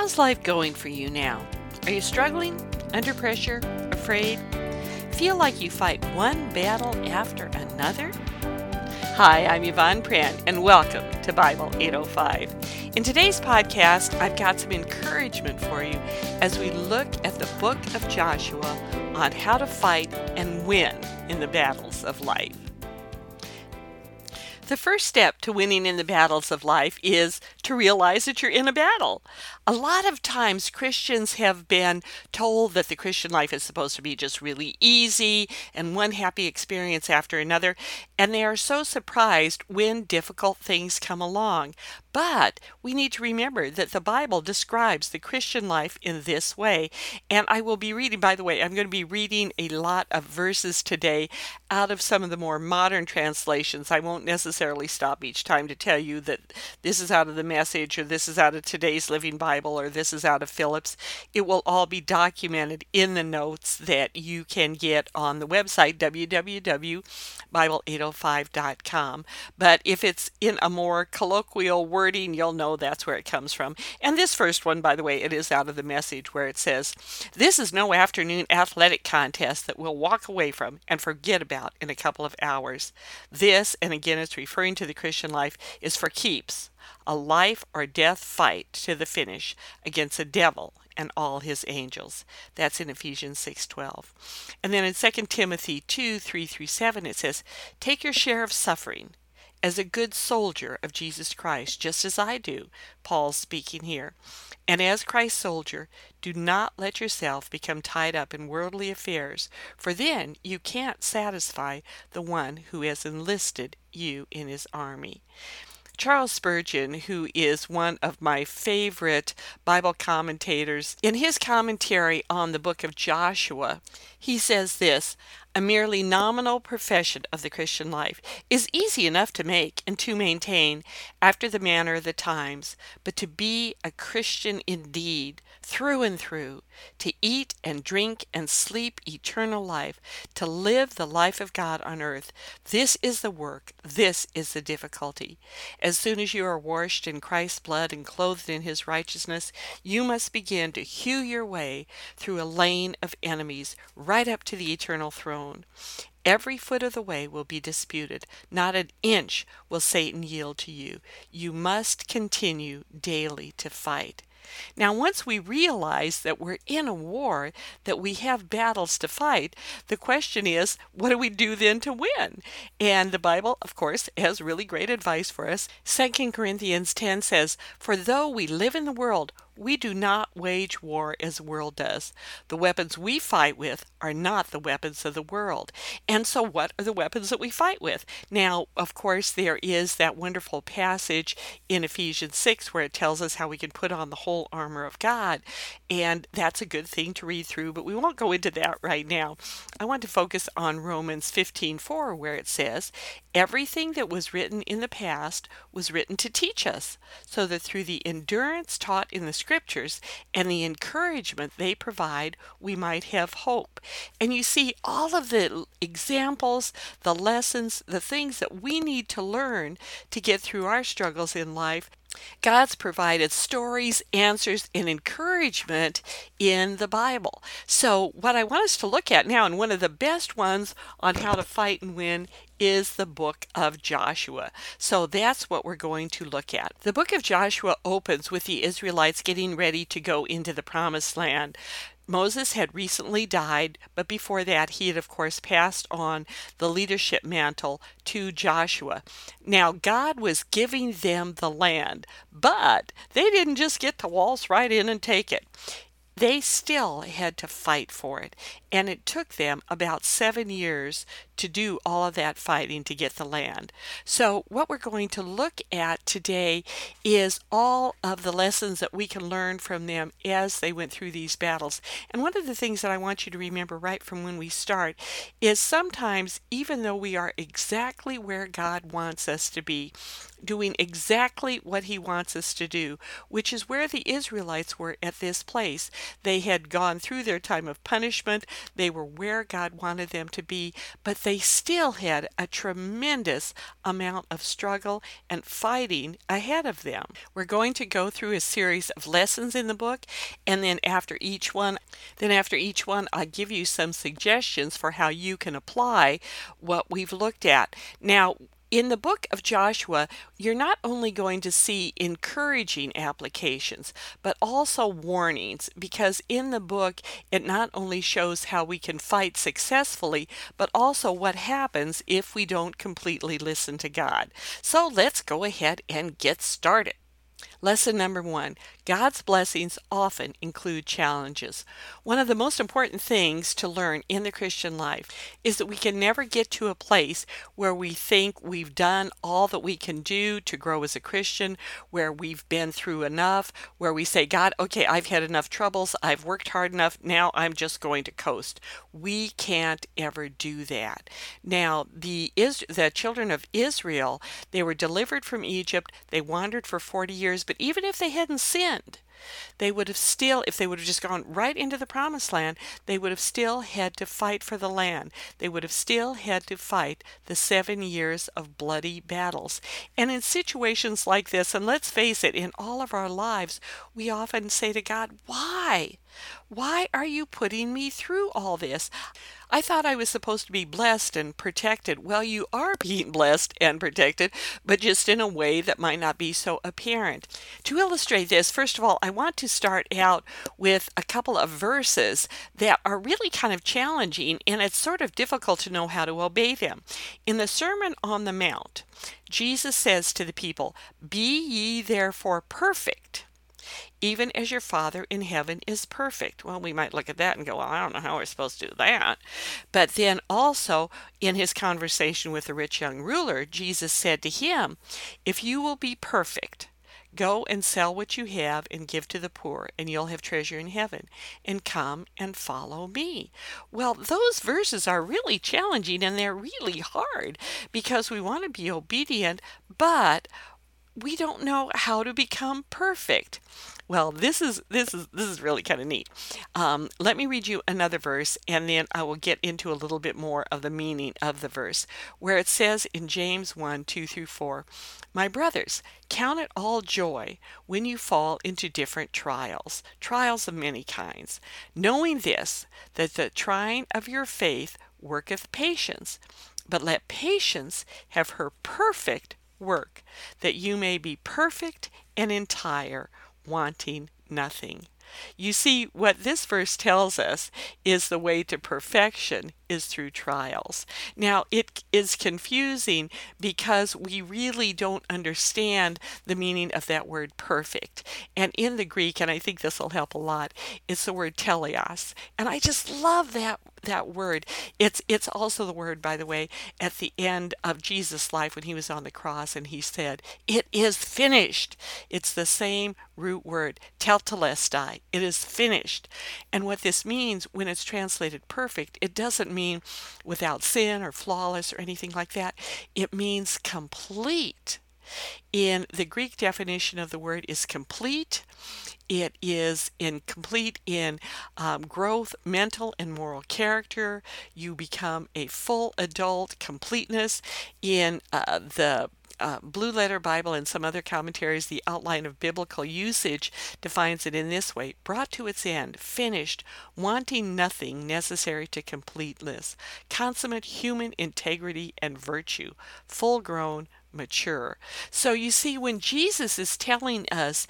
How's life going for you now? Are you struggling? Under pressure? Afraid? Feel like you fight one battle after another? Hi, I'm Yvonne Prant, and welcome to Bible 805. In today's podcast, I've got some encouragement for you as we look at the book of Joshua on how to fight and win in the battles of life. The first step to winning in the battles of life is to realize that you're in a battle. A lot of times Christians have been told that the Christian life is supposed to be just really easy and one happy experience after another, and they are so surprised when difficult things come along. But we need to remember that the Bible describes the Christian life in this way. And I will be reading, by the way, I'm going to be reading a lot of verses today out of some of the more modern translations. I won't necessarily stop each time to tell you that this is out of the message or this is out of today's Living Bible or this is out of Phillips. It will all be documented in the notes that you can get on the website www.bible805.com. But if it's in a more colloquial wording, you'll know that's where it comes from. And this first one, by the way, it is out of the message where it says, This is no afternoon athletic contest that we'll walk away from and forget about in a couple of hours. This, and again it's referring to the Christian life, is for keeps a life or death fight to the finish against the devil and all his angels. That's in Ephesians 6:12. And then in 2 Timothy 2, 3 through 7 it says, Take your share of suffering as a good soldier of Jesus Christ, just as I do, Paul's speaking here. And as Christ's soldier, do not let yourself become tied up in worldly affairs, for then you can't satisfy the one who has enlisted you in his army. Charles Spurgeon, who is one of my favorite Bible commentators, in his commentary on the book of Joshua, he says this a merely nominal profession of the Christian life is easy enough to make and to maintain after the manner of the times, but to be a Christian indeed, through and through, to eat and drink and sleep eternal life, to live the life of God on earth, this is the work, this is the difficulty. As soon as you are washed in Christ's blood and clothed in his righteousness, you must begin to hew your way through a lane of enemies right up to the eternal throne. Every foot of the way will be disputed. Not an inch will Satan yield to you. You must continue daily to fight. Now, once we realize that we're in a war, that we have battles to fight, the question is, what do we do then to win? And the Bible, of course, has really great advice for us. 2 Corinthians 10 says, For though we live in the world, we do not wage war as the world does. The weapons we fight with are not the weapons of the world. And so, what are the weapons that we fight with? Now, of course, there is that wonderful passage in Ephesians 6 where it tells us how we can put on the whole armor of God. And that's a good thing to read through, but we won't go into that right now. I want to focus on Romans 15:4 where it says, Everything that was written in the past was written to teach us, so that through the endurance taught in the scriptures and the encouragement they provide, we might have hope. And you see, all of the examples, the lessons, the things that we need to learn to get through our struggles in life God's provided stories, answers, and encouragement in the Bible. So, what I want us to look at now, and one of the best ones on how to fight and win, is the book of Joshua. So, that's what we're going to look at. The book of Joshua opens with the Israelites getting ready to go into the promised land. Moses had recently died, but before that, he had, of course, passed on the leadership mantle to Joshua. Now, God was giving them the land, but they didn't just get to waltz right in and take it they still had to fight for it. And it took them about seven years to do all of that fighting to get the land. So, what we're going to look at today is all of the lessons that we can learn from them as they went through these battles. And one of the things that I want you to remember right from when we start is sometimes, even though we are exactly where God wants us to be, doing exactly what He wants us to do, which is where the Israelites were at this place. They had gone through their time of punishment, they were where God wanted them to be, but they still had a tremendous amount of struggle and fighting ahead of them. We're going to go through a series of lessons in the book, and then after each one, then after each one, I give you some suggestions for how you can apply what we've looked at. Now, in the book of Joshua, you're not only going to see encouraging applications, but also warnings, because in the book, it not only shows how we can fight successfully, but also what happens if we don't completely listen to God. So let's go ahead and get started. Lesson number one God's blessings often include challenges. One of the most important things to learn in the Christian life is that we can never get to a place where we think we've done all that we can do to grow as a Christian, where we've been through enough, where we say, God, okay, I've had enough troubles, I've worked hard enough, now I'm just going to coast. We can't ever do that. Now, the, Is- the children of Israel, they were delivered from Egypt, they wandered for 40 years, but even if they hadn't sinned, end they would have still, if they would have just gone right into the promised land, they would have still had to fight for the land. They would have still had to fight the seven years of bloody battles. And in situations like this, and let's face it, in all of our lives, we often say to God, Why? Why are you putting me through all this? I thought I was supposed to be blessed and protected. Well, you are being blessed and protected, but just in a way that might not be so apparent. To illustrate this, first of all, want to start out with a couple of verses that are really kind of challenging, and it's sort of difficult to know how to obey them. In the Sermon on the Mount, Jesus says to the people, Be ye therefore perfect even as your Father in heaven is perfect. Well, we might look at that and go, well, I don't know how we're supposed to do that. But then also in his conversation with the rich young ruler, Jesus said to him, If you will be perfect, Go and sell what you have and give to the poor, and you'll have treasure in heaven. And come and follow me. Well, those verses are really challenging and they're really hard because we want to be obedient, but we don't know how to become perfect. Well, this is this is this is really kind of neat. Um, let me read you another verse, and then I will get into a little bit more of the meaning of the verse, where it says in James one two through four, "My brothers, count it all joy when you fall into different trials, trials of many kinds, knowing this that the trying of your faith worketh patience, but let patience have her perfect work, that you may be perfect and entire." wanting nothing. You see, what this verse tells us is the way to perfection is through trials. Now, it is confusing because we really don't understand the meaning of that word perfect. And in the Greek, and I think this will help a lot, it's the word teleos. And I just love that that word. It's it's also the word, by the way, at the end of Jesus' life when he was on the cross and he said, It is finished. It's the same root word, It is finished. And what this means when it's translated perfect, it doesn't mean without sin or flawless or anything like that. It means complete. In the Greek definition of the word is complete. It is incomplete in um, growth, mental and moral character. You become a full adult, completeness in uh, the uh, Blue Letter Bible and some other commentaries, the outline of biblical usage defines it in this way brought to its end, finished, wanting nothing necessary to completeness, consummate human integrity and virtue, full grown, mature. So you see, when Jesus is telling us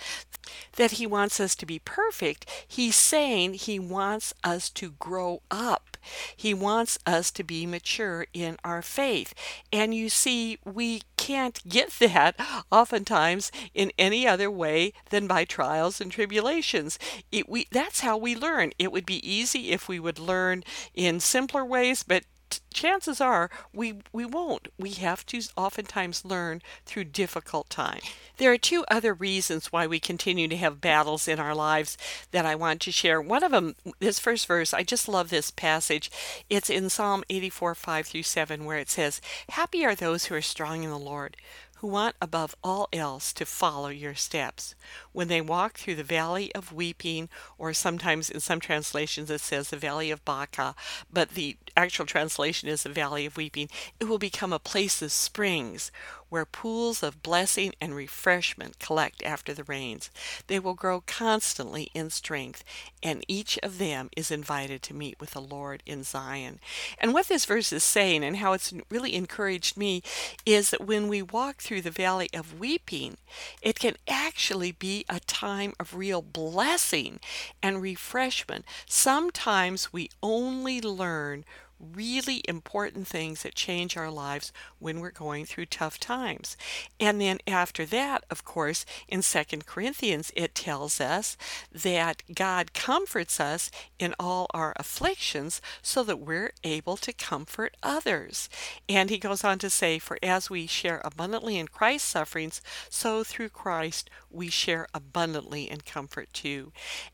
that he wants us to be perfect, he's saying he wants us to grow up. He wants us to be mature in our faith. And you see, we can't get that oftentimes in any other way than by trials and tribulations. It, we, that's how we learn. It would be easy if we would learn in simpler ways, but chances are we we won't. We have to oftentimes learn through difficult times. There are two other reasons why we continue to have battles in our lives that I want to share. One of them, this first verse, I just love this passage. It's in Psalm 84, 5 through 7, where it says, Happy are those who are strong in the Lord who want above all else to follow your steps. When they walk through the valley of weeping, or sometimes in some translations it says the valley of Baca, but the actual translation is the valley of weeping, it will become a place of springs where pools of blessing and refreshment collect after the rains. They will grow constantly in strength, and each of them is invited to meet with the Lord in Zion. And what this verse is saying, and how it's really encouraged me, is that when we walk through the valley of weeping, it can actually be a time of real blessing and refreshment. Sometimes we only learn really important things that change our lives when we're going through tough times. And then after that, of course, in Second Corinthians, it tells us that God comforts us in all our afflictions so that we're able to comfort others. And he goes on to say, For as we share abundantly in Christ's sufferings, so through Christ we share abundantly in comfort too.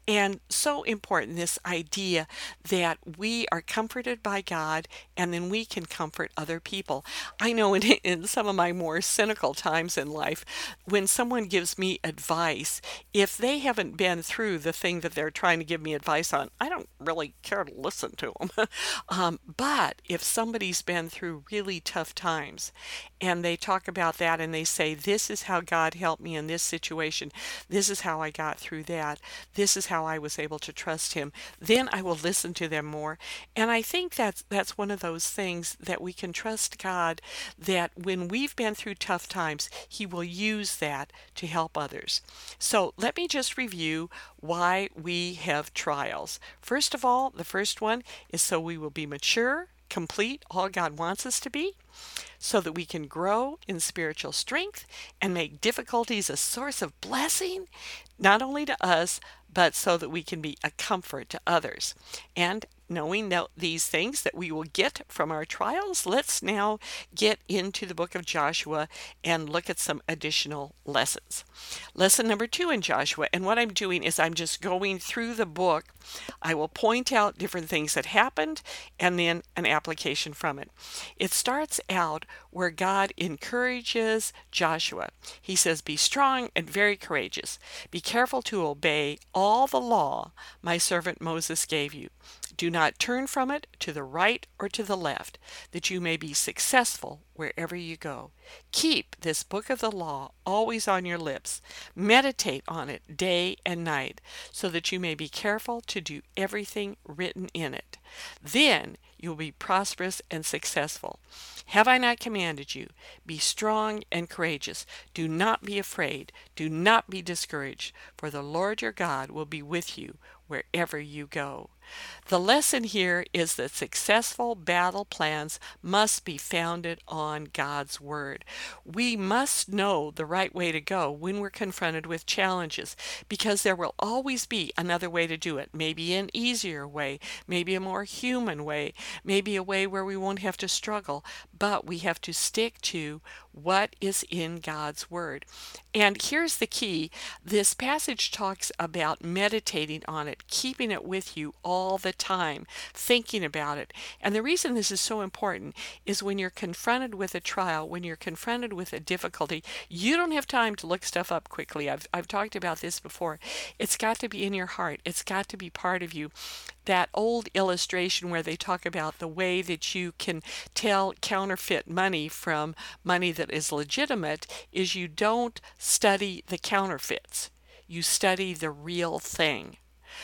And so important, this idea that we are comforted by God God, and then we can comfort other people. I know in, in some of my more cynical times in life, when someone gives me advice, if they haven't been through the thing that they're trying to give me advice on, I don't really care to listen to them. um, but if somebody's been through really tough times and they talk about that and they say, This is how God helped me in this situation, this is how I got through that, this is how I was able to trust Him, then I will listen to them more. And I think that's that's one of those things that we can trust God that when we've been through tough times, He will use that to help others. So let me just review why we have trials. First of all, the first one is so we will be mature, complete all God wants us to be so that we can grow in spiritual strength and make difficulties a source of blessing, not only to us, but so that we can be a comfort to others. And knowing these things that we will get from our trials, let's now get into the book of Joshua and look at some additional lessons. Lesson number two in Joshua, and what I'm doing is I'm just going through the book. I will point out different things that happened and then an application from it. It starts out where God encourages Joshua. He says, Be strong and very courageous. Be careful to obey all the law my servant Moses gave you. Do not turn from it to the right or to the left, that you may be successful wherever you go. Keep this book of the law always on your lips. Meditate on it day and night, so that you may be careful to do everything written in it. Then you will be prosperous and successful. Have I not commanded you? Be strong and courageous. Do not be afraid. Do not be discouraged, for the Lord your God will be with you wherever you go. The lesson here is that successful battle plans must be founded on God's Word. We must know the right way to go when we're confronted with challenges because there will always be another way to do it. Maybe an easier way, maybe a more human way, maybe a way where we won't have to struggle, but we have to stick to what is in God's Word. And here's the key this passage talks about meditating on it, keeping it with you all the time, thinking about it. And the reason this is so important is when you're confronted with a trial, when you're confronted with a difficulty, you don't have time to look stuff up quickly. I've, I've talked about this before. It's got to be in your heart, it's got to be part of you that old illustration where they talk about the way that you can tell counterfeit money from money that is legitimate is you don't study the counterfeits. You study the real thing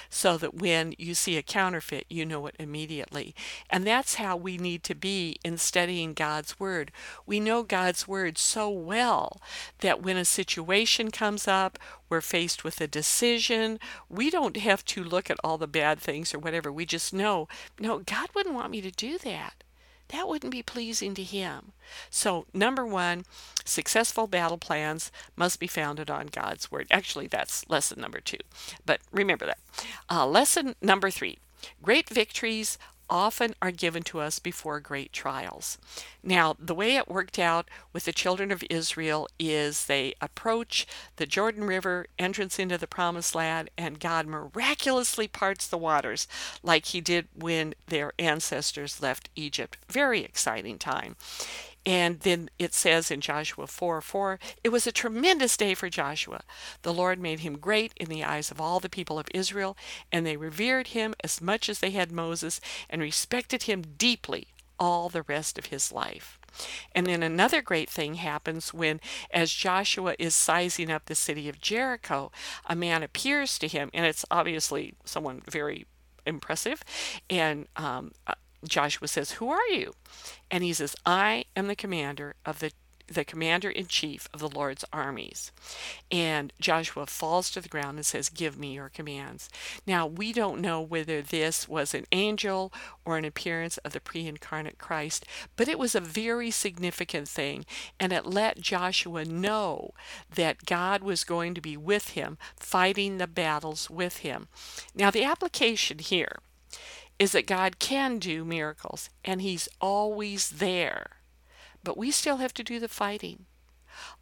so that when you see a counterfeit, you know it immediately. And that's how we need to be in studying God's Word. We know God's Word so well that when a situation comes up, we're faced with a decision, we don't have to look at all the bad things or whatever. We just know, no, God wouldn't want me to do that that wouldn't be pleasing to him. So, number one, successful battle plans must be founded on God's word. Actually, that's lesson number two, but remember that. Uh, lesson number three great victories often are given to us before great trials. Now, the way it worked out with the children of Israel is they approach the Jordan River entrance into the promised land, and God miraculously parts the waters like he did when their ancestors left Egypt. Very exciting time. And then it says in Joshua 4 4, it was a tremendous day for Joshua. The Lord made him great in the eyes of all the people of Israel, and they revered him as much as they had Moses and respected him deeply all the rest of his life. And then another great thing happens when, as Joshua is sizing up the city of Jericho, a man appears to him, and it's obviously someone very impressive. And um, Joshua says, Who are you? And he says, I am the commander of the the commander in chief of the Lord's armies. And Joshua falls to the ground and says, Give me your commands. Now, we don't know whether this was an angel or an appearance of the pre incarnate Christ, but it was a very significant thing. And it let Joshua know that God was going to be with him, fighting the battles with him. Now, the application here is that God can do miracles, and He's always there but we still have to do the fighting.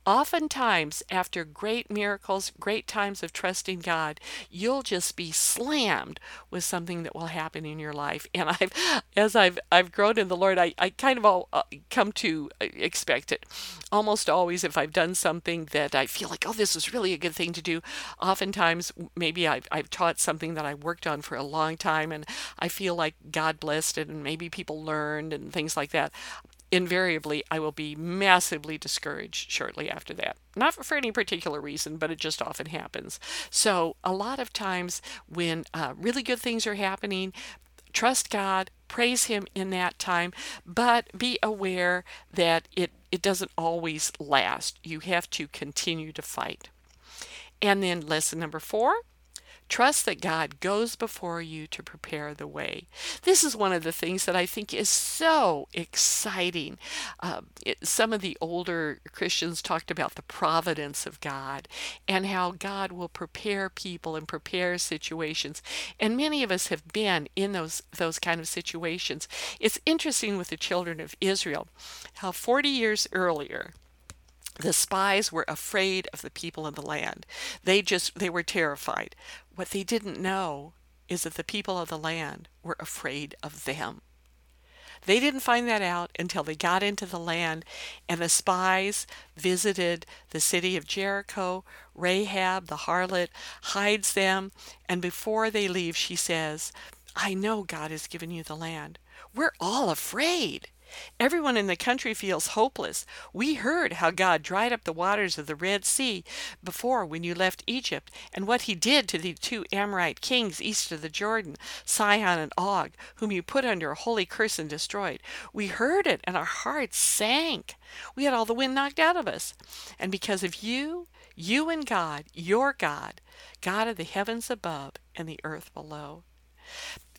Oftentimes, after great miracles, great times of trusting God, you'll just be slammed with something that will happen in your life. And I've, as I've I've grown in the Lord, I, I kind of all, uh, come to uh, expect it. Almost always, if I've done something that I feel like, oh, this is really a good thing to do, oftentimes maybe I've I've taught something that I worked on for a long time, and I feel like God blessed it, and maybe people learned and things like that invariably I will be massively discouraged shortly after that. Not for any particular reason, but it just often happens. So, a lot of times when uh, really good things are happening, trust God, praise Him in that time, but be aware that it, it doesn't always last. You have to continue to fight. And then, lesson number four Trust that God goes before you to prepare the way. This is one of the things that I think is so exciting. Uh, it, some of the older Christians talked about the providence of God and how God will prepare people and prepare situations. And many of us have been in those, those kind of situations. It's interesting with the children of Israel how 40 years earlier, the spies were afraid of the people in the land. They just they were terrified. What they didn't know is that the people of the land were afraid of them. They didn't find that out until they got into the land and the spies visited the city of Jericho. Rahab, the harlot, hides them, and before they leave, she says, I know God has given you the land. We're all afraid. Everyone in the country feels hopeless. We heard how God dried up the waters of the Red Sea before when you left Egypt, and what he did to the two Amorite kings east of the Jordan, Sihon and Og, whom you put under a holy curse and destroyed. We heard it, and our hearts sank. We had all the wind knocked out of us. And because of you, you and God, your God, God of the heavens above and the earth below.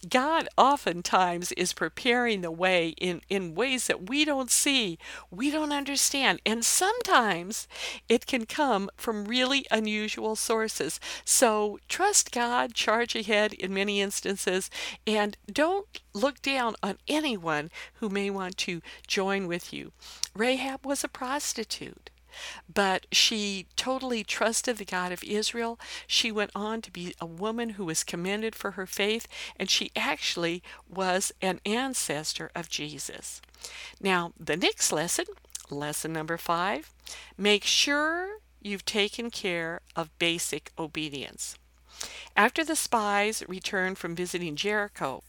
God oftentimes is preparing the way in, in ways that we don't see, we don't understand. And sometimes it can come from really unusual sources. So trust God, charge ahead in many instances, and don't look down on anyone who may want to join with you. Rahab was a prostitute but she totally trusted the God of Israel. She went on to be a woman who was commended for her faith, and she actually was an ancestor of Jesus. Now, the next lesson, lesson number five, make sure you've taken care of basic obedience. After the spies returned from visiting Jericho,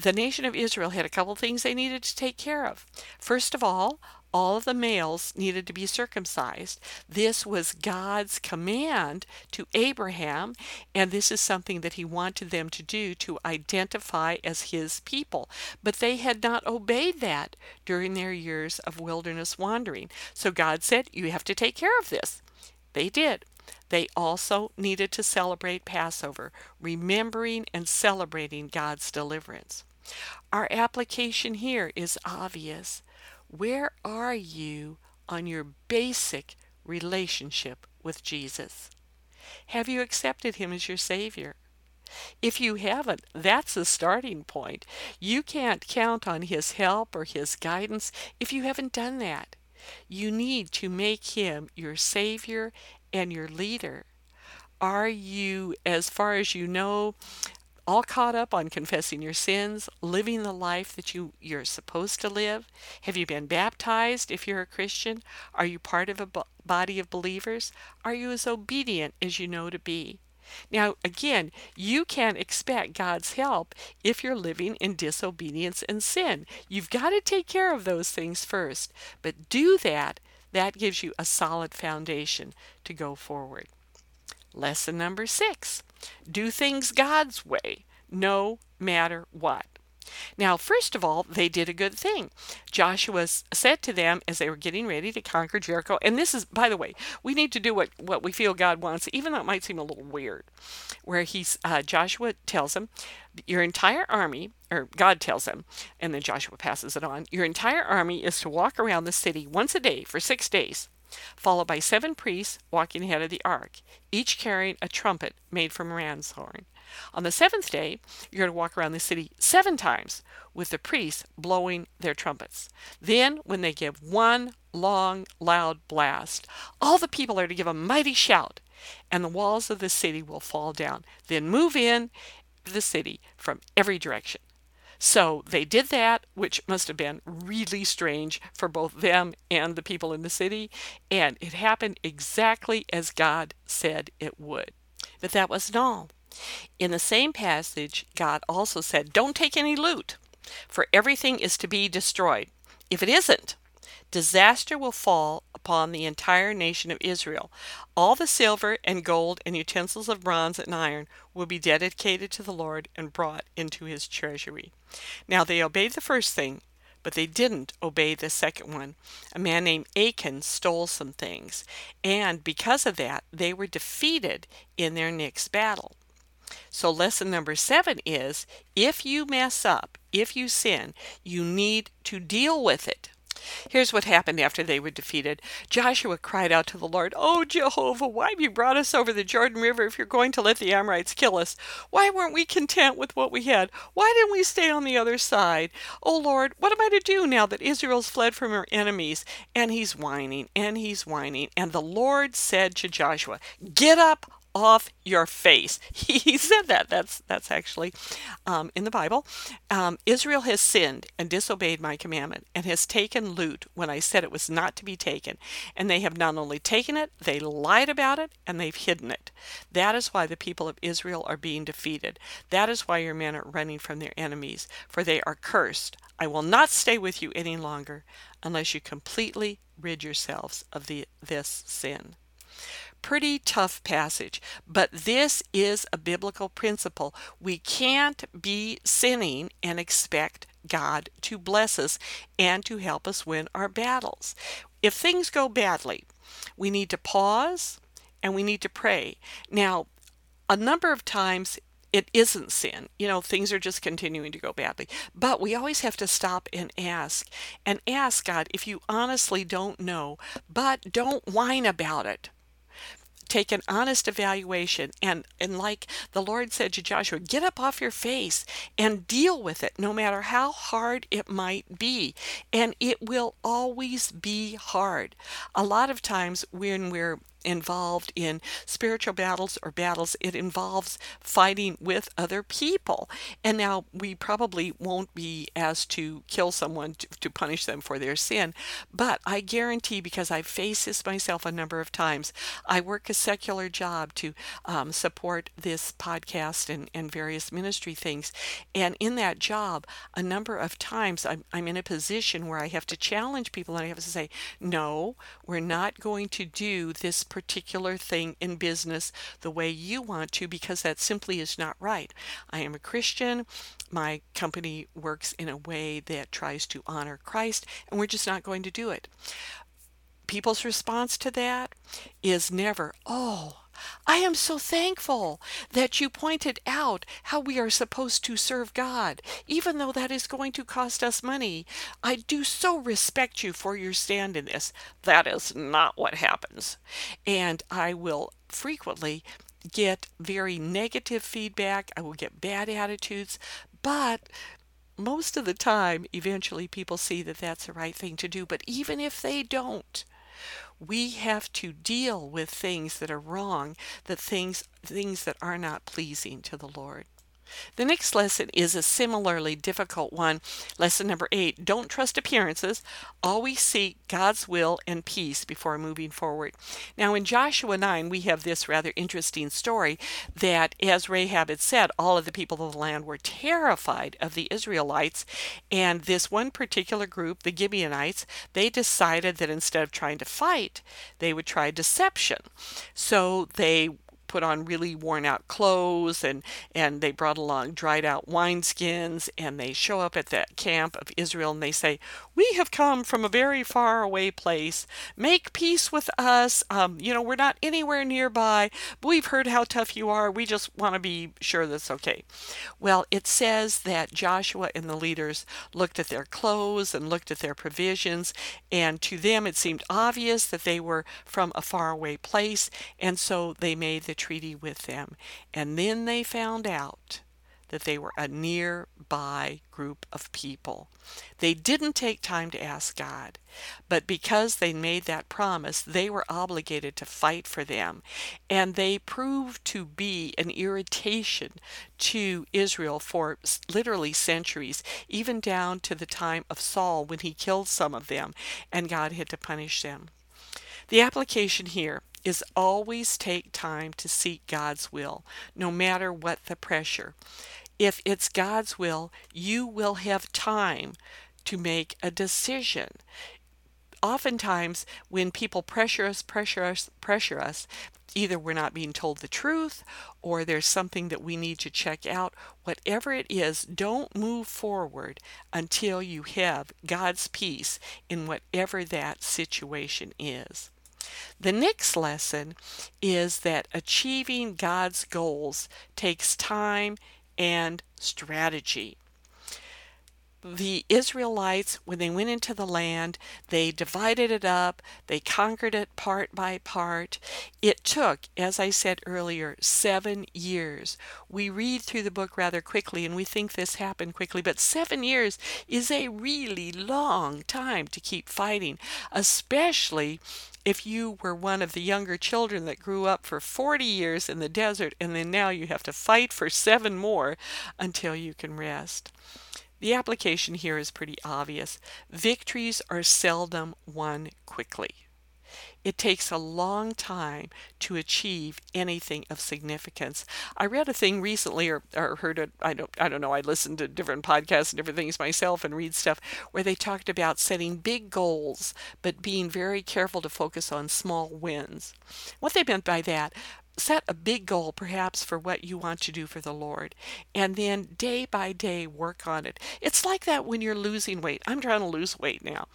the nation of Israel had a couple things they needed to take care of. First of all, all of the males needed to be circumcised. This was God's command to Abraham, and this is something that he wanted them to do to identify as his people. But they had not obeyed that during their years of wilderness wandering. So God said, You have to take care of this. They did. They also needed to celebrate Passover, remembering and celebrating God's deliverance. Our application here is obvious. Where are you on your basic relationship with Jesus? Have you accepted Him as your Savior? If you haven't, that's a starting point. You can't count on His help or His guidance if you haven't done that. You need to make Him your Savior and your leader. Are you, as far as you know, all caught up on confessing your sins, living the life that you, you're supposed to live? Have you been baptized if you're a Christian? Are you part of a body of believers? Are you as obedient as you know to be? Now, again, you can't expect God's help if you're living in disobedience and sin. You've got to take care of those things first. But do that, that gives you a solid foundation to go forward. Lesson number six do things God's way, no matter what. Now, first of all, they did a good thing. Joshua said to them as they were getting ready to conquer Jericho, and this is, by the way, we need to do what, what we feel God wants, even though it might seem a little weird, where he's, uh, Joshua tells them, your entire army, or God tells them, and then Joshua passes it on, your entire army is to walk around the city once a day for six days followed by seven priests walking ahead of the ark, each carrying a trumpet made from ram's horn. On the seventh day, you're to walk around the city seven times with the priests blowing their trumpets. Then, when they give one long, loud blast, all the people are to give a mighty shout, and the walls of the city will fall down. Then move in the city from every direction. So they did that, which must have been really strange for both them and the people in the city. And it happened exactly as God said it would. But that wasn't all. In the same passage, God also said, Don't take any loot, for everything is to be destroyed. If it isn't, disaster will fall upon the entire nation of Israel. All the silver and gold and utensils of bronze and iron will be dedicated to the Lord and brought into his treasury. Now they obeyed the first thing, but they didn't obey the second one. A man named Achan stole some things, and because of that, they were defeated in their next battle. So, lesson number seven is if you mess up, if you sin, you need to deal with it. Here's what happened after they were defeated. Joshua cried out to the Lord, Oh, Jehovah, why have you brought us over the Jordan River if you're going to let the Amorites kill us? Why weren't we content with what we had? Why didn't we stay on the other side? Oh, Lord, what am I to do now that Israel's fled from her enemies? And he's whining, and he's whining. And the Lord said to Joshua, Get up off your face. He said that. That's that's actually um, in the Bible. Um, Israel has sinned and disobeyed my commandment and has taken loot when I said it was not to be taken. And they have not only taken it, they lied about it and they've hidden it. That is why the people of Israel are being defeated. That is why your men are running from their enemies, for they are cursed. I will not stay with you any longer unless you completely rid yourselves of the, this sin. Pretty tough passage, but this is a biblical principle. We can't be sinning and expect God to bless us and to help us win our battles. If things go badly, we need to pause and we need to pray. Now, a number of times it isn't sin. You know, things are just continuing to go badly. But we always have to stop and ask and ask God if you honestly don't know, but don't whine about it take an honest evaluation and and like the Lord said to Joshua, get up off your face and deal with it no matter how hard it might be. And it will always be hard. A lot of times when we're involved in spiritual battles or battles, it involves fighting with other people. And now we probably won't be asked to kill someone to, to punish them for their sin, but I guarantee because I've faced this myself a number of times, I work a secular job to um, support this podcast and, and various ministry things. And in that job, a number of times I'm, I'm in a position where I have to challenge people and I have to say, no, we're not going to do this particular thing in business the way you want to because that simply is not right. I am a Christian. My company works in a way that tries to honor Christ, and we're just not going to do it. People's response to that is never, oh, I am so thankful that you pointed out how we are supposed to serve God, even though that is going to cost us money. I do so respect you for your stand in this. That is not what happens. And I will frequently get very negative feedback, I will get bad attitudes, but most of the time, eventually people see that that's the right thing to do. But even if they don't, we have to deal with things that are wrong, that things things that are not pleasing to the Lord. The next lesson is a similarly difficult one. Lesson number eight Don't trust appearances. Always seek God's will and peace before moving forward. Now, in Joshua 9, we have this rather interesting story that, as Rahab had said, all of the people of the land were terrified of the Israelites. And this one particular group, the Gibeonites, they decided that instead of trying to fight, they would try deception. So they put on really worn out clothes and and they brought along dried out wineskins and they show up at the camp of Israel and they say we have come from a very far away place. Make peace with us. Um, you know we're not anywhere nearby. But we've heard how tough you are. We just want to be sure that's okay. Well it says that Joshua and the leaders looked at their clothes and looked at their provisions and to them it seemed obvious that they were from a faraway place and so they made the treaty with them. And then they found out that they were a nearby group of people. They didn't take time to ask God, but because they made that promise, they were obligated to fight for them. And they proved to be an irritation to Israel for literally centuries, even down to the time of Saul when he killed some of them, and God had to punish them. The application here is always take time to seek God's will, no matter what the pressure. If it's God's will, you will have time to make a decision. Oftentimes, when people pressure us, pressure us, pressure us, either we're not being told the truth or there's something that we need to check out. Whatever it is, don't move forward until you have God's peace in whatever that situation is. The next lesson is that achieving God's goals takes time and strategy the Israelites, when they went into the land, they divided it up, they conquered it part by part. It took, as I said earlier, seven years. We read through the book rather quickly and we think this happened quickly, but seven years is a really long time to keep fighting, especially if you were one of the younger children that grew up for 40 years in the desert and then now you have to fight for seven more until you can rest. The application here is pretty obvious. Victories are seldom won quickly. It takes a long time to achieve anything of significance. I read a thing recently or, or heard it I don't I don't know, I listened to different podcasts and different things myself and read stuff where they talked about setting big goals but being very careful to focus on small wins. What they meant by that set a big goal perhaps for what you want to do for the Lord and then day by day work on it. It's like that when you're losing weight. I'm trying to lose weight now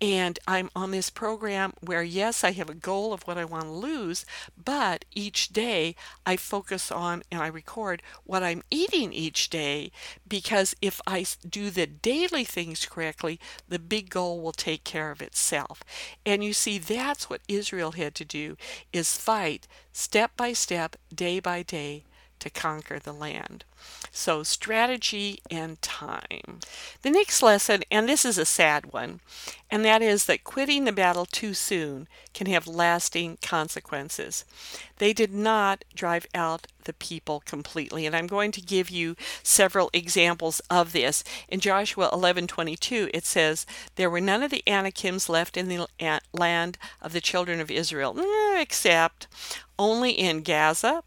and I'm on this program where yes, I have a goal of what I want to lose, but each day I focus on and I record what I'm eating each day because if I do the daily things correctly, the big goal will take care of itself. And you see that's what Israel had to do is fight step by step, day by day, to conquer the land. So, strategy and time. The next lesson, and this is a sad one, and that is that quitting the battle too soon can have lasting consequences. They did not drive out the people completely, and I'm going to give you several examples of this. In Joshua 11:22, it says, "There were none of the Anakims left in the land of the children of Israel, except only in Gaza,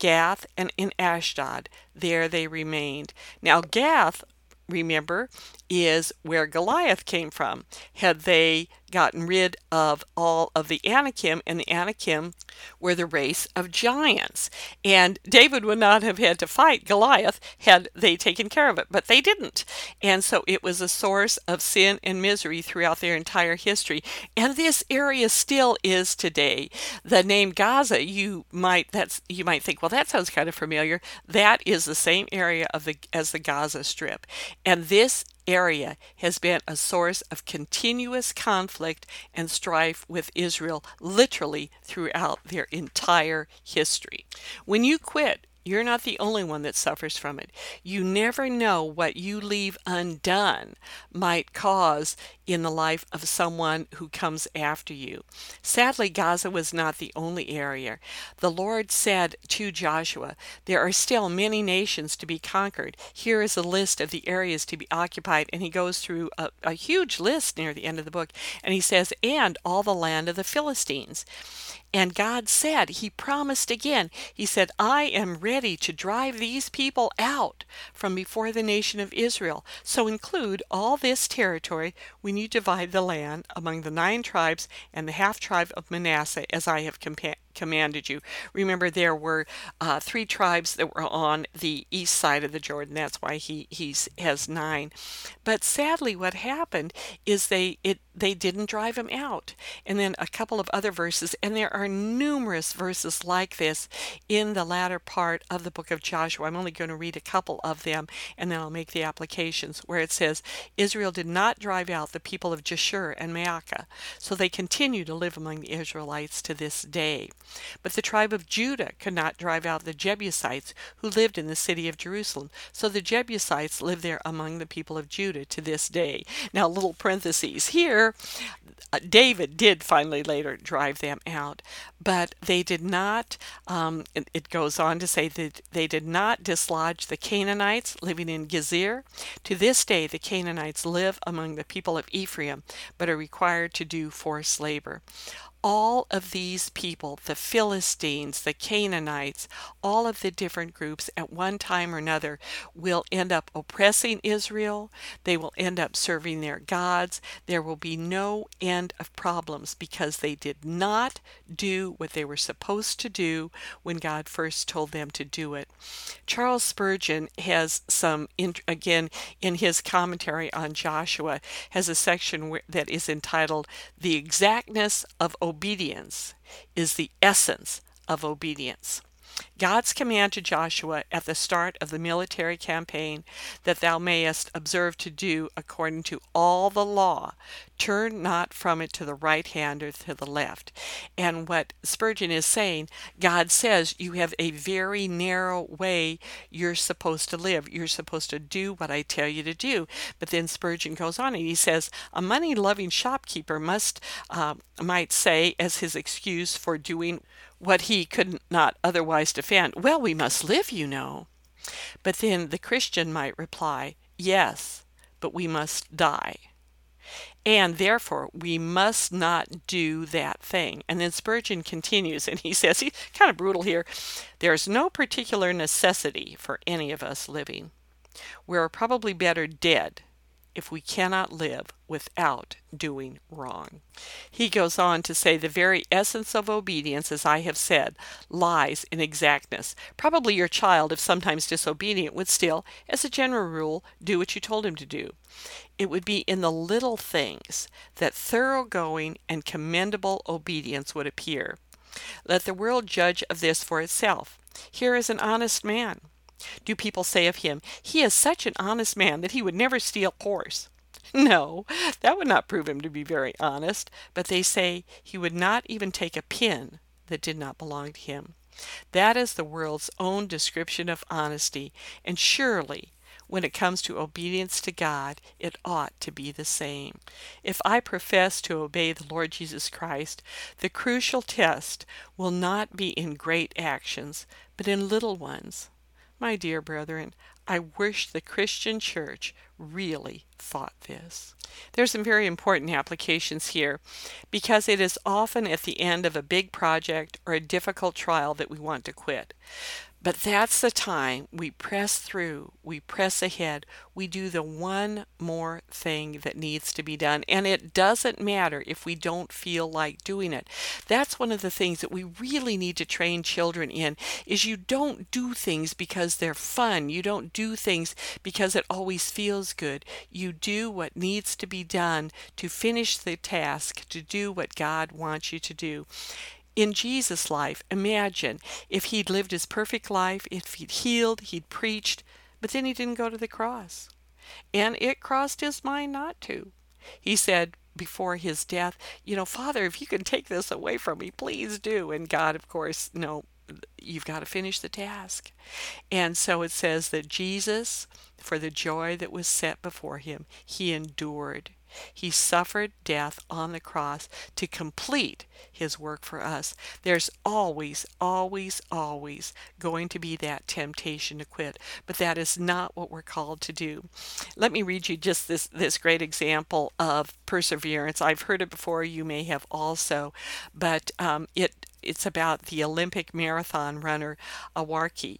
Gath, and in Ashdod. There they remained. Now, Gath, remember, is where Goliath came from. Had they gotten rid of all of the Anakim, and the Anakim were the race of giants. And David would not have had to fight Goliath had they taken care of it, but they didn't. And so it was a source of sin and misery throughout their entire history. And this area still is today. The name Gaza, you might that's you might think, well, that sounds kind of familiar. That is the same area of the as the Gaza Strip. And this area has been a source of continuous conflict and strife with Israel literally throughout their entire history. When you quit, you're not the only one that suffers from it. You never know what you leave undone might cause in the life of someone who comes after you. Sadly, Gaza was not the only area. The Lord said to Joshua, There are still many nations to be conquered. Here is a list of the areas to be occupied. And he goes through a, a huge list near the end of the book. And he says, And all the land of the Philistines. And God said, He promised again, He said, I am ready to drive these people out from before the nation of Israel. So include all this territory when you divide the land among the nine tribes and the half tribe of Manasseh, as I have compa- commanded you. Remember, there were uh, three tribes that were on the east side of the Jordan. That's why he he's, has nine. But sadly, what happened is they it they didn't drive him out. And then a couple of other verses, and there are numerous verses like this in the latter part of the book of Joshua. I'm only going to read a couple of them, and then I'll make the applications. Where it says, Israel did not drive out the people of Geshur and Maacah, so they continue to live among the Israelites to this day. But the tribe of Judah could not drive out the Jebusites who lived in the city of Jerusalem. So the Jebusites live there among the people of Judah to this day. Now, little parentheses here uh, David did finally later drive them out, but they did not, um, it, goes on to say that they did not dislodge the Canaanites living in Gezer. To this day, the Canaanites live among the people of Ephraim, but are required to do forced labor all of these people, the Philistines, the Canaanites, all of the different groups at one time or another will end up oppressing Israel. They will end up serving their gods. There will be no end of problems because they did not do what they were supposed to do when God first told them to do it. Charles Spurgeon has some, again, in his commentary on Joshua, has a section that is entitled The Exactness of obedience is the essence of obedience. God's command to Joshua at the start of the military campaign that thou mayest observe to do according to all the law, turn not from it to the right hand or to the left. And what Spurgeon is saying, God says you have a very narrow way you're supposed to live. You're supposed to do what I tell you to do. But then Spurgeon goes on and he says, a money loving shopkeeper must, uh, might say, as his excuse for doing what he could not otherwise defend. Well, we must live, you know. But then the Christian might reply, Yes, but we must die. And therefore, we must not do that thing. And then Spurgeon continues, and he says, he's kind of brutal here there's no particular necessity for any of us living. We're probably better dead if we cannot live without doing wrong. He goes on to say the very essence of obedience, as I have said, lies in exactness. Probably your child, if sometimes disobedient, would still, as a general rule, do what you told him to do. It would be in the little things that thoroughgoing and commendable obedience would appear. Let the world judge of this for itself. Here is an honest man do people say of him, He is such an honest man that he would never steal a horse? No, that would not prove him to be very honest, but they say he would not even take a pin that did not belong to him. That is the world's own description of honesty, and surely when it comes to obedience to God, it ought to be the same. If I profess to obey the Lord Jesus Christ, the crucial test will not be in great actions, but in little ones. My dear brethren, I wish the Christian church really thought this. There's some very important applications here because it is often at the end of a big project or a difficult trial that we want to quit. But that's the time we press through, we press ahead, we do the one more thing that needs to be done. And it doesn't matter if we don't feel like doing it. That's one of the things that we really need to train children in is you don't do things because they're fun. You don't do things because it always feels good. You do what needs to be done to finish the task, to do what God wants you to do in Jesus' life, imagine if he'd lived his perfect life, if he'd healed, he'd preached, but then he didn't go to the cross. And it crossed his mind not to. He said before his death, You know, Father, if you can take this away from me, please do. And God, of course, no, you've got to finish the task. And so it says that Jesus, for the joy that was set before him, he endured He suffered death on the cross to complete his work for us. There's always, always, always going to be that temptation to quit, but that is not what we're called to do. Let me read you just this, this great example of perseverance. I've heard it before, you may have also, but um, it it's about the Olympic marathon runner Akhwari,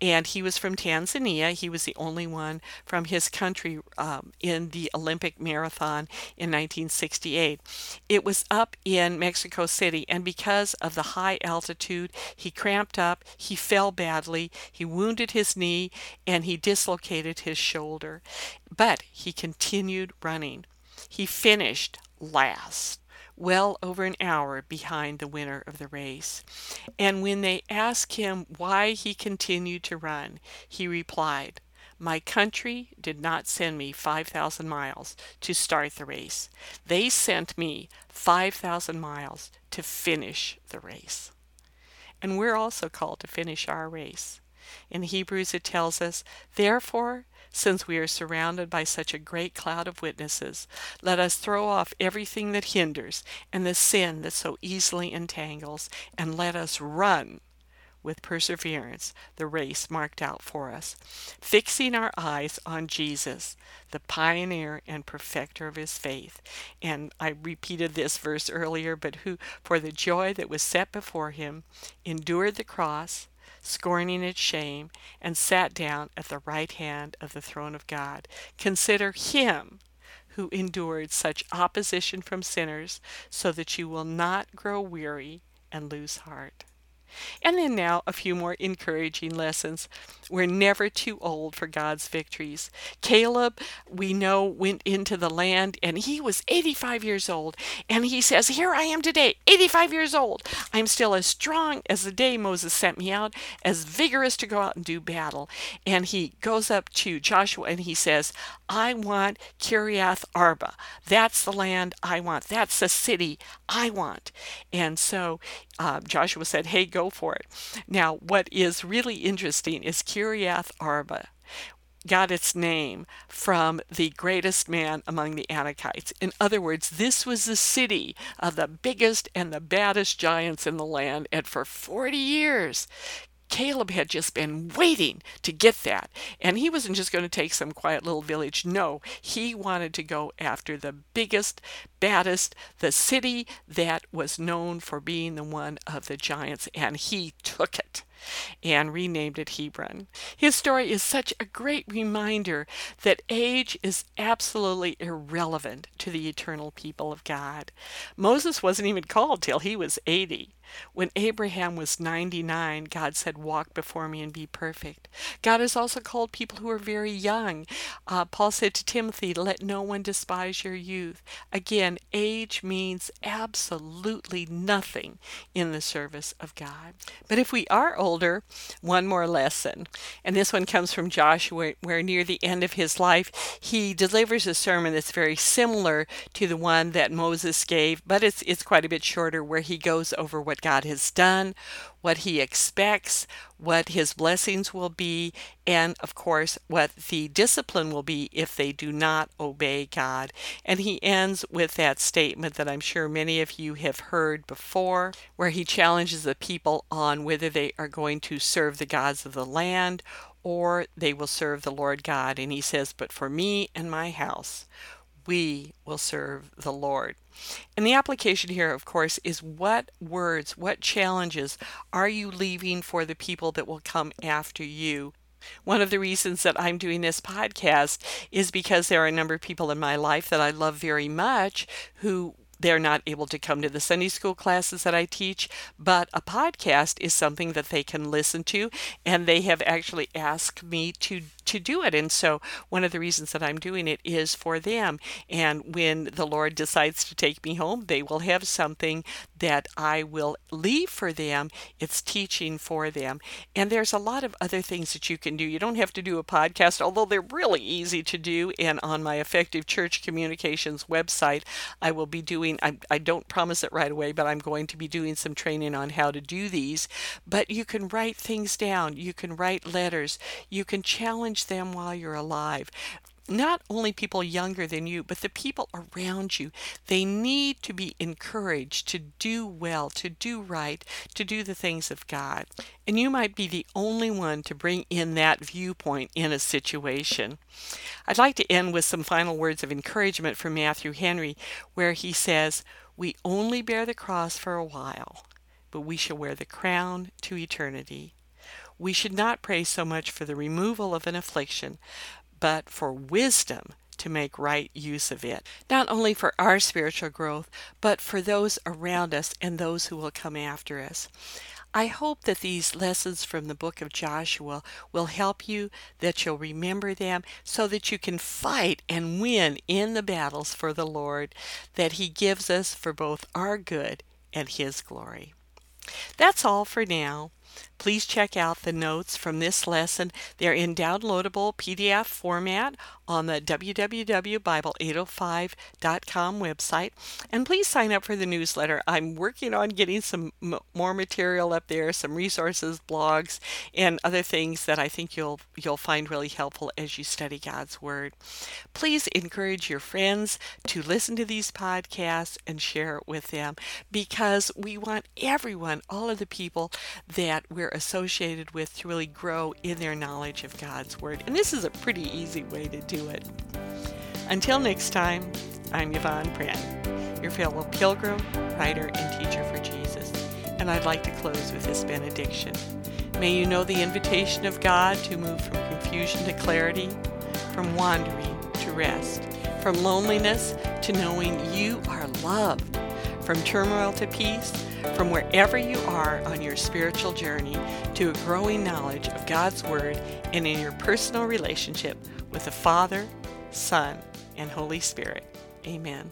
and he was from Tanzania. He was the only one from his country um, in the Olympic marathon in 1968. It was up in Mexico City, and because of the high altitude, he cramped up, he fell badly, he wounded his knee, and he dislocated his shoulder. But he continued running. He finished last well over an hour behind the winner of the race. And when they asked him why he continued to run, he replied, My country did not send me 5,000 miles to start the race. They sent me 5,000 miles to finish the race. And we're also called to finish our race. In Hebrews, it tells us, Therefore, since we are surrounded by such a great cloud of witnesses, let us throw off everything that hinders and the sin that so easily entangles, and let us run with perseverance the race marked out for us, fixing our eyes on Jesus, the pioneer and perfecter of his faith. And I repeated this verse earlier, but who, for the joy that was set before him, endured the cross scorning its shame, and sat down at the right hand of the throne of God. Consider him who endured such opposition from sinners, so that you will not grow weary and lose heart. And then now a few more encouraging lessons. We're never too old for God's victories. Caleb, we know, went into the land and he was 85 years old. And he says, Here I am today, 85 years old. I'm still as strong as the day Moses sent me out, as vigorous to go out and do battle. And he goes up to Joshua and he says, I want Kiriath Arba. That's the land I want. That's the city I want. And so uh, Joshua said, Hey, go for it. Now, what is really interesting is Kiriath Arba got its name from the greatest man among the Anakites. In other words, this was the city of the biggest and the baddest giants in the land, and for 40 years, Caleb had just been waiting to get that. And he wasn't just going to take some quiet little village. No, he wanted to go after the biggest, baddest, the city that was known for being the one of the giants. And he took it and renamed it Hebron. His story is such a great reminder that age is absolutely irrelevant to the eternal people of God. Moses wasn't even called till he was 80. When Abraham was 99, God said, Walk before me and be perfect. God has also called people who are very young. Uh, Paul said to Timothy, Let no one despise your youth. Again, age means absolutely nothing in the service of God. But if we are one more lesson. And this one comes from Joshua, where near the end of his life, he delivers a sermon that's very similar to the one that Moses gave, but it's, it's quite a bit shorter, where he goes over what God has done, what he expects, what his blessings will be, and of course, what the discipline will be if they do not obey God. And he ends with that statement that I'm sure many of you have heard before, where he challenges the people on whether they are going to serve the gods of the land or they will serve the Lord God. And he says, But for me and my house, we will serve the Lord. And the application here, of course, is what words, what challenges are you leaving for the people that will come after you? One of the reasons that I'm doing this podcast is because there are a number of people in my life that I love very much who they're not able to come to the Sunday school classes that I teach, but a podcast is something that they can listen to, and they have actually asked me to to do it. And so one of the reasons that I'm doing it is for them. And when the Lord decides to take me home, they will have something that I will leave for them. It's teaching for them. And there's a lot of other things that you can do. You don't have to do a podcast, although they're really easy to do. And on my Effective Church Communications website, I will be doing, I, I don't promise it right away, but I'm going to be doing some training on how to do these. But you can write things down, you can write letters, you can challenge them while you're alive. not only people younger than you, but the people around you. They need to be encouraged to do well, to do right, to do the things of God. And you might be the only one to bring in that viewpoint in a situation. I'd like to end with some final words of encouragement from Matthew Henry, where he says, We only bear the cross for a while, but we shall wear the crown to eternity. We should not pray so much for the removal of an affliction, but for wisdom to make right use of it, not only for our spiritual growth, but for those around us and those who will come after us. I hope that these lessons from the book of Joshua will help you, that you'll remember them, so that you can fight and win in the battles for the Lord that He gives us for both our good and His glory. That's all for now. Please check out the notes from this lesson. They're in downloadable PDF format on the www.bible805.com website. And please sign up for the newsletter. I'm working on getting some m- more material up there, some resources, blogs, and other things that I think you'll you'll find really helpful as you study God's word. Please encourage your friends to listen to these podcasts and share it with them because we want everyone, all of the people that we're associated with to really grow in their knowledge of God's word. And this is a pretty easy way to do it. Until next time, I'm Yvonne Pren, your fellow pilgrim, writer, and teacher for Jesus. And I'd like to close with this benediction. May you know the invitation of God to move from confusion to clarity, from wandering to rest, from loneliness to knowing you are loved, from turmoil to peace, from wherever you are on your spiritual journey to a growing knowledge of God's Word and in your personal relationship with the Father, Son, and Holy Spirit. Amen.